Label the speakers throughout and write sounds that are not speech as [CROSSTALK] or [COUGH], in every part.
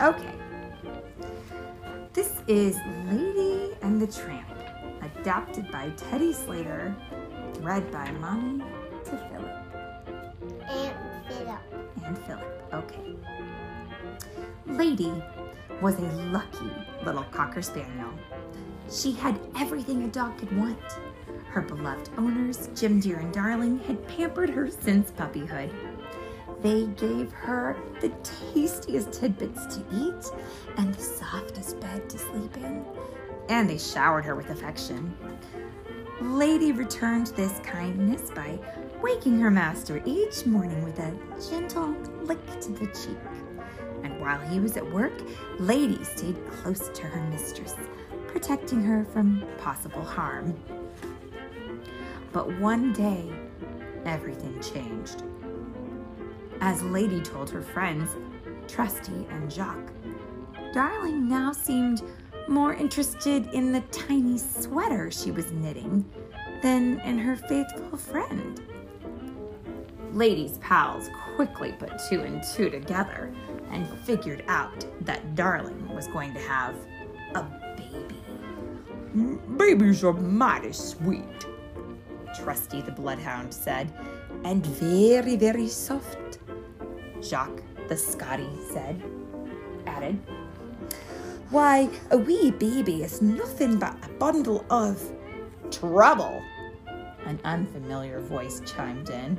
Speaker 1: Okay. This is Lady and the Tramp, adapted by Teddy Slater, read by Mommy to Philip.
Speaker 2: And Philip.
Speaker 1: And Philip. Okay. Lady was a lucky little Cocker Spaniel. She had everything a dog could want. Her beloved owners, Jim Dear and Darling, had pampered her since puppyhood. They gave her the tastiest tidbits to eat and the softest bed to sleep in, and they showered her with affection. Lady returned this kindness by waking her master each morning with a gentle lick to the cheek. And while he was at work, Lady stayed close to her mistress, protecting her from possible harm. But one day, everything changed. As Lady told her friends, Trusty and Jock, Darling now seemed more interested in the tiny sweater she was knitting than in her faithful friend. Lady's pals quickly put two and two together and figured out that Darling was going to have a baby.
Speaker 3: Babies are mighty sweet,
Speaker 1: Trusty the Bloodhound said, and very, very soft. Jock the Scotty said, added, Why, a wee baby is nothing but a bundle of trouble. An unfamiliar voice chimed in.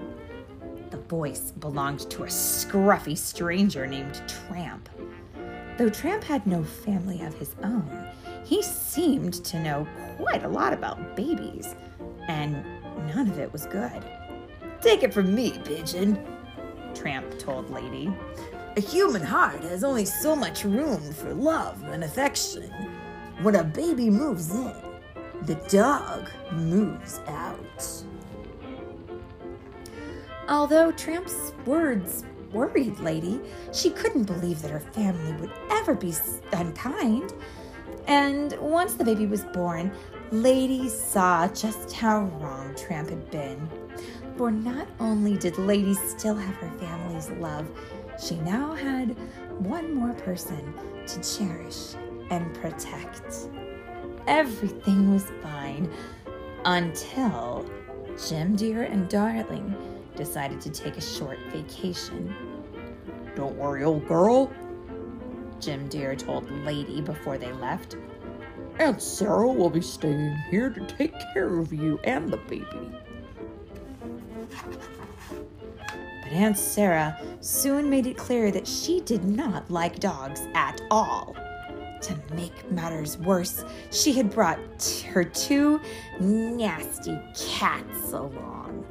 Speaker 1: The voice belonged to a scruffy stranger named Tramp. Though Tramp had no family of his own, he seemed to know quite a lot about babies, and none of it was good.
Speaker 3: Take it from me, pigeon,
Speaker 1: Tramp told Lady.
Speaker 3: A human heart has only so much room for love and affection. When a baby moves in, the dog moves out.
Speaker 1: Although Tramp's words worried Lady, she couldn't believe that her family would ever be unkind. And once the baby was born, Lady saw just how wrong Tramp had been. For not only did Lady still have her love, she now had one more person to cherish and protect. Everything was fine until Jim Dear and Darling decided to take a short vacation.
Speaker 3: Don't worry, old girl,
Speaker 1: Jim Dear told Lady before they left.
Speaker 3: Aunt Sarah will be staying here to take care of you and the baby.
Speaker 1: But Aunt Sarah soon made it clear that she did not like dogs at all. To make matters worse, she had brought her two nasty cats along.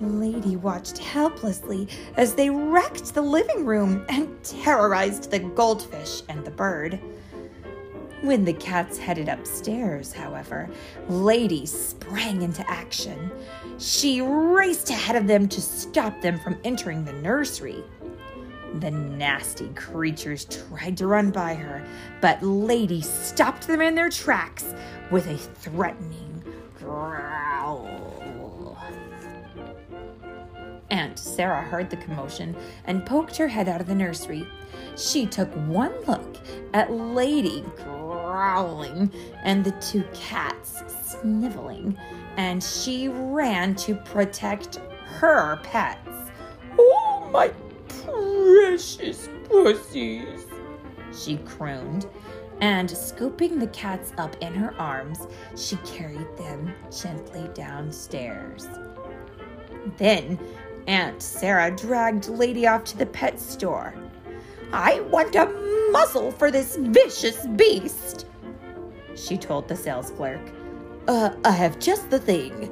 Speaker 1: Lady watched helplessly as they wrecked the living room and terrorized the goldfish and the bird. When the cats headed upstairs, however, Lady sprang into action. She raced ahead of them to stop them from entering the nursery. The nasty creatures tried to run by her, but Lady stopped them in their tracks with a threatening growl. Aunt Sarah heard the commotion and poked her head out of the nursery. She took one look at Lady growling and the two cats sniveling, and she ran to protect her pets.
Speaker 3: Oh, my precious pussies,
Speaker 1: she crooned, and scooping the cats up in her arms, she carried them gently downstairs. Then Aunt Sarah dragged Lady off to the pet store. I want a muzzle for this vicious beast, she told the sales clerk.
Speaker 3: Uh, I have just the thing,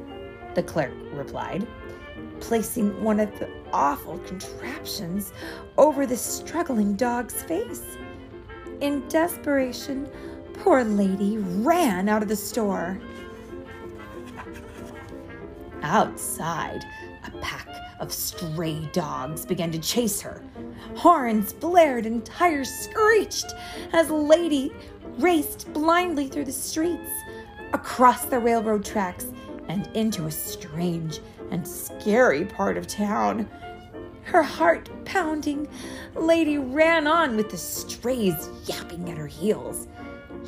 Speaker 1: the clerk replied, placing one of the awful contraptions over the struggling dog's face. In desperation, poor lady ran out of the store. Outside, a pack of stray dogs began to chase her. Horns blared and tires screeched as Lady raced blindly through the streets, across the railroad tracks, and into a strange and scary part of town. Her heart pounding, Lady ran on with the strays yapping at her heels.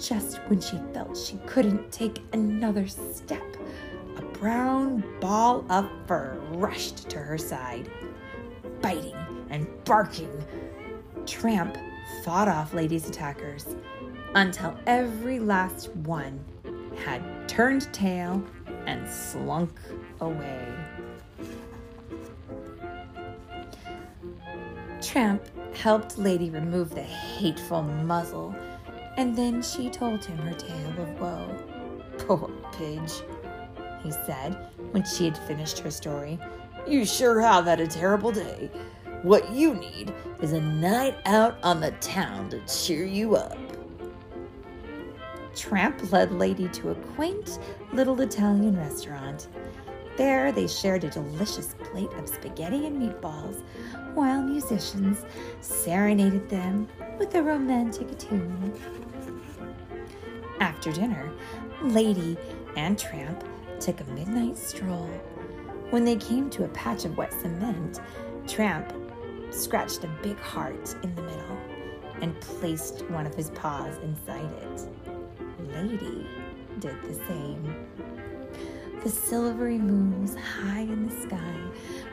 Speaker 1: Just when she felt she couldn't take another step, a brown ball of fur rushed to her side. Biting and barking, Tramp fought off Lady's attackers until every last one had turned tail and slunk away. Tramp helped Lady remove the hateful muzzle, and then she told him her tale of woe. [LAUGHS] Poor Pidge, he said when she had finished her story.
Speaker 3: You sure have had a terrible day. What you need is a night out on the town to cheer you up.
Speaker 1: Tramp led Lady to a quaint little Italian restaurant. There they shared a delicious plate of spaghetti and meatballs while musicians serenaded them with a romantic tune. After dinner, Lady and Tramp took a midnight stroll. When they came to a patch of wet cement, Tramp scratched a big heart in the middle and placed one of his paws inside it. Lady did the same. The silvery moon was high in the sky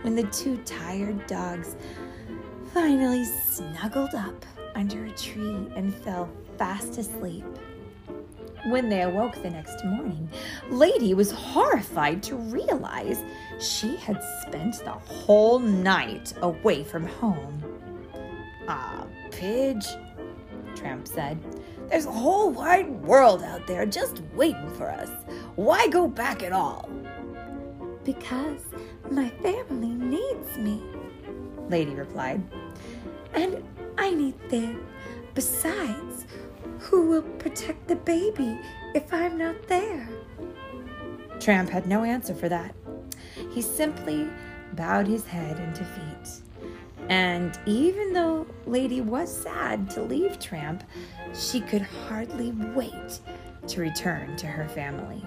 Speaker 1: when the two tired dogs finally snuggled up under a tree and fell fast asleep. When they awoke the next morning, Lady was horrified to realize she had spent the whole night away from home.
Speaker 3: Ah, Pidge, Tramp said. There's a whole wide world out there just waiting for us. Why go back at all?
Speaker 1: Because my family needs me, Lady replied. And I need them. Besides, who will protect the baby if I'm not there? Tramp had no answer for that. He simply bowed his head in defeat. And even though Lady was sad to leave Tramp, she could hardly wait to return to her family.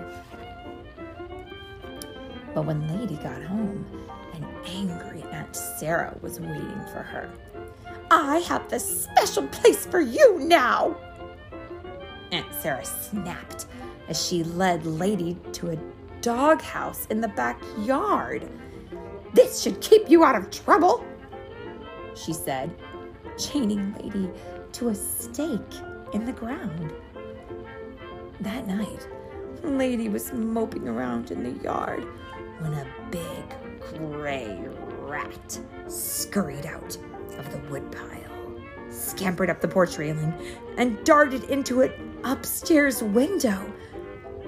Speaker 1: But when Lady got home, an angry Aunt Sarah was waiting for her. I have the special place for you now! Aunt Sarah snapped as she led Lady to a doghouse in the backyard. This should keep you out of trouble, she said, chaining Lady to a stake in the ground. That night, Lady was moping around in the yard when a big gray rat scurried out of the woodpile, scampered up the porch railing, and darted into an upstairs window.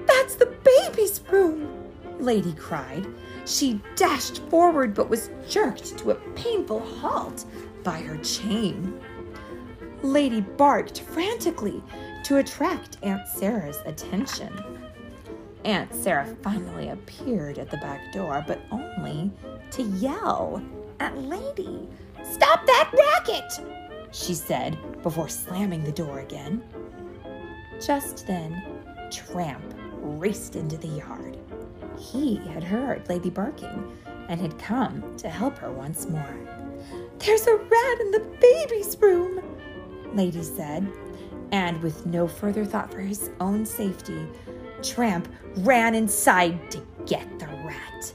Speaker 1: That's the baby's room, Lady cried. She dashed forward but was jerked to a painful halt by her chain. Lady barked frantically to attract Aunt Sarah's attention. Aunt Sarah finally appeared at the back door, but only to yell at Lady. Stop that racket! she said before slamming the door again. Just then, Tramp raced into the yard. He had heard Lady barking and had come to help her once more. There's a rat in the baby's room, Lady said, and with no further thought for his own safety, Tramp ran inside to get the rat.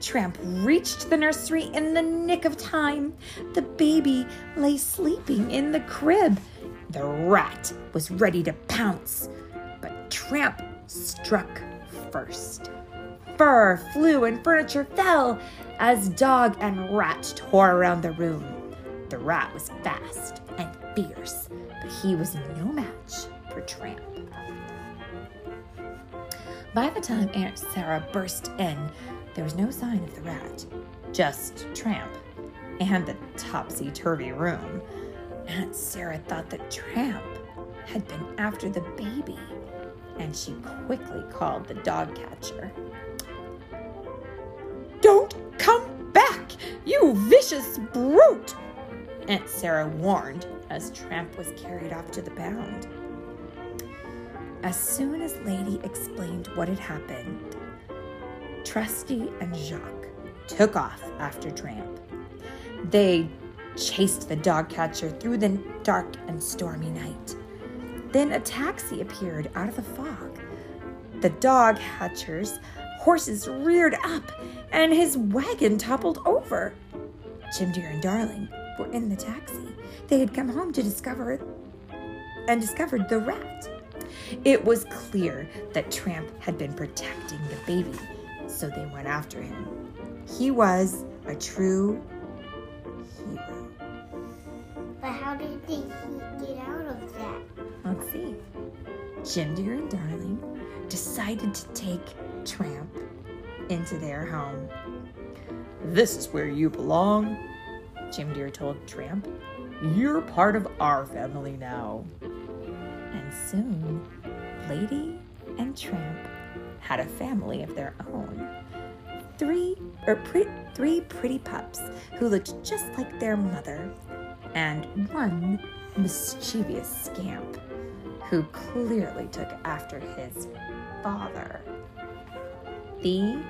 Speaker 1: Tramp reached the nursery in the nick of time. The baby lay sleeping in the crib. The rat was ready to pounce, but Tramp struck first. Fur flew and furniture fell as dog and rat tore around the room. The rat was fast and fierce, but he was no match for Tramp. By the time Aunt Sarah burst in, there was no sign of the rat, just Tramp and the topsy turvy room. Aunt Sarah thought that Tramp had been after the baby, and she quickly called the dog catcher. Don't come back, you vicious brute! Aunt Sarah warned as Tramp was carried off to the pound. As soon as Lady explained what had happened, Trusty and Jock took off after Tramp. They chased the dog catcher through the dark and stormy night. Then a taxi appeared out of the fog. The dog catcher's horses reared up and his wagon toppled over. Jim Dear and Darling were in the taxi. They had come home to discover it and discovered the rat. It was clear that Tramp had been protecting the baby, so they went after him. He was a true hero.
Speaker 2: But how did he get
Speaker 1: Jim Dear and Darling decided to take Tramp into their home. This is where you belong, Jim Dear told Tramp. You're part of our family now. And soon, Lady and Tramp had a family of their own. Three or pre- three pretty pups who looked just like their mother, and one mischievous scamp who clearly took after his father. The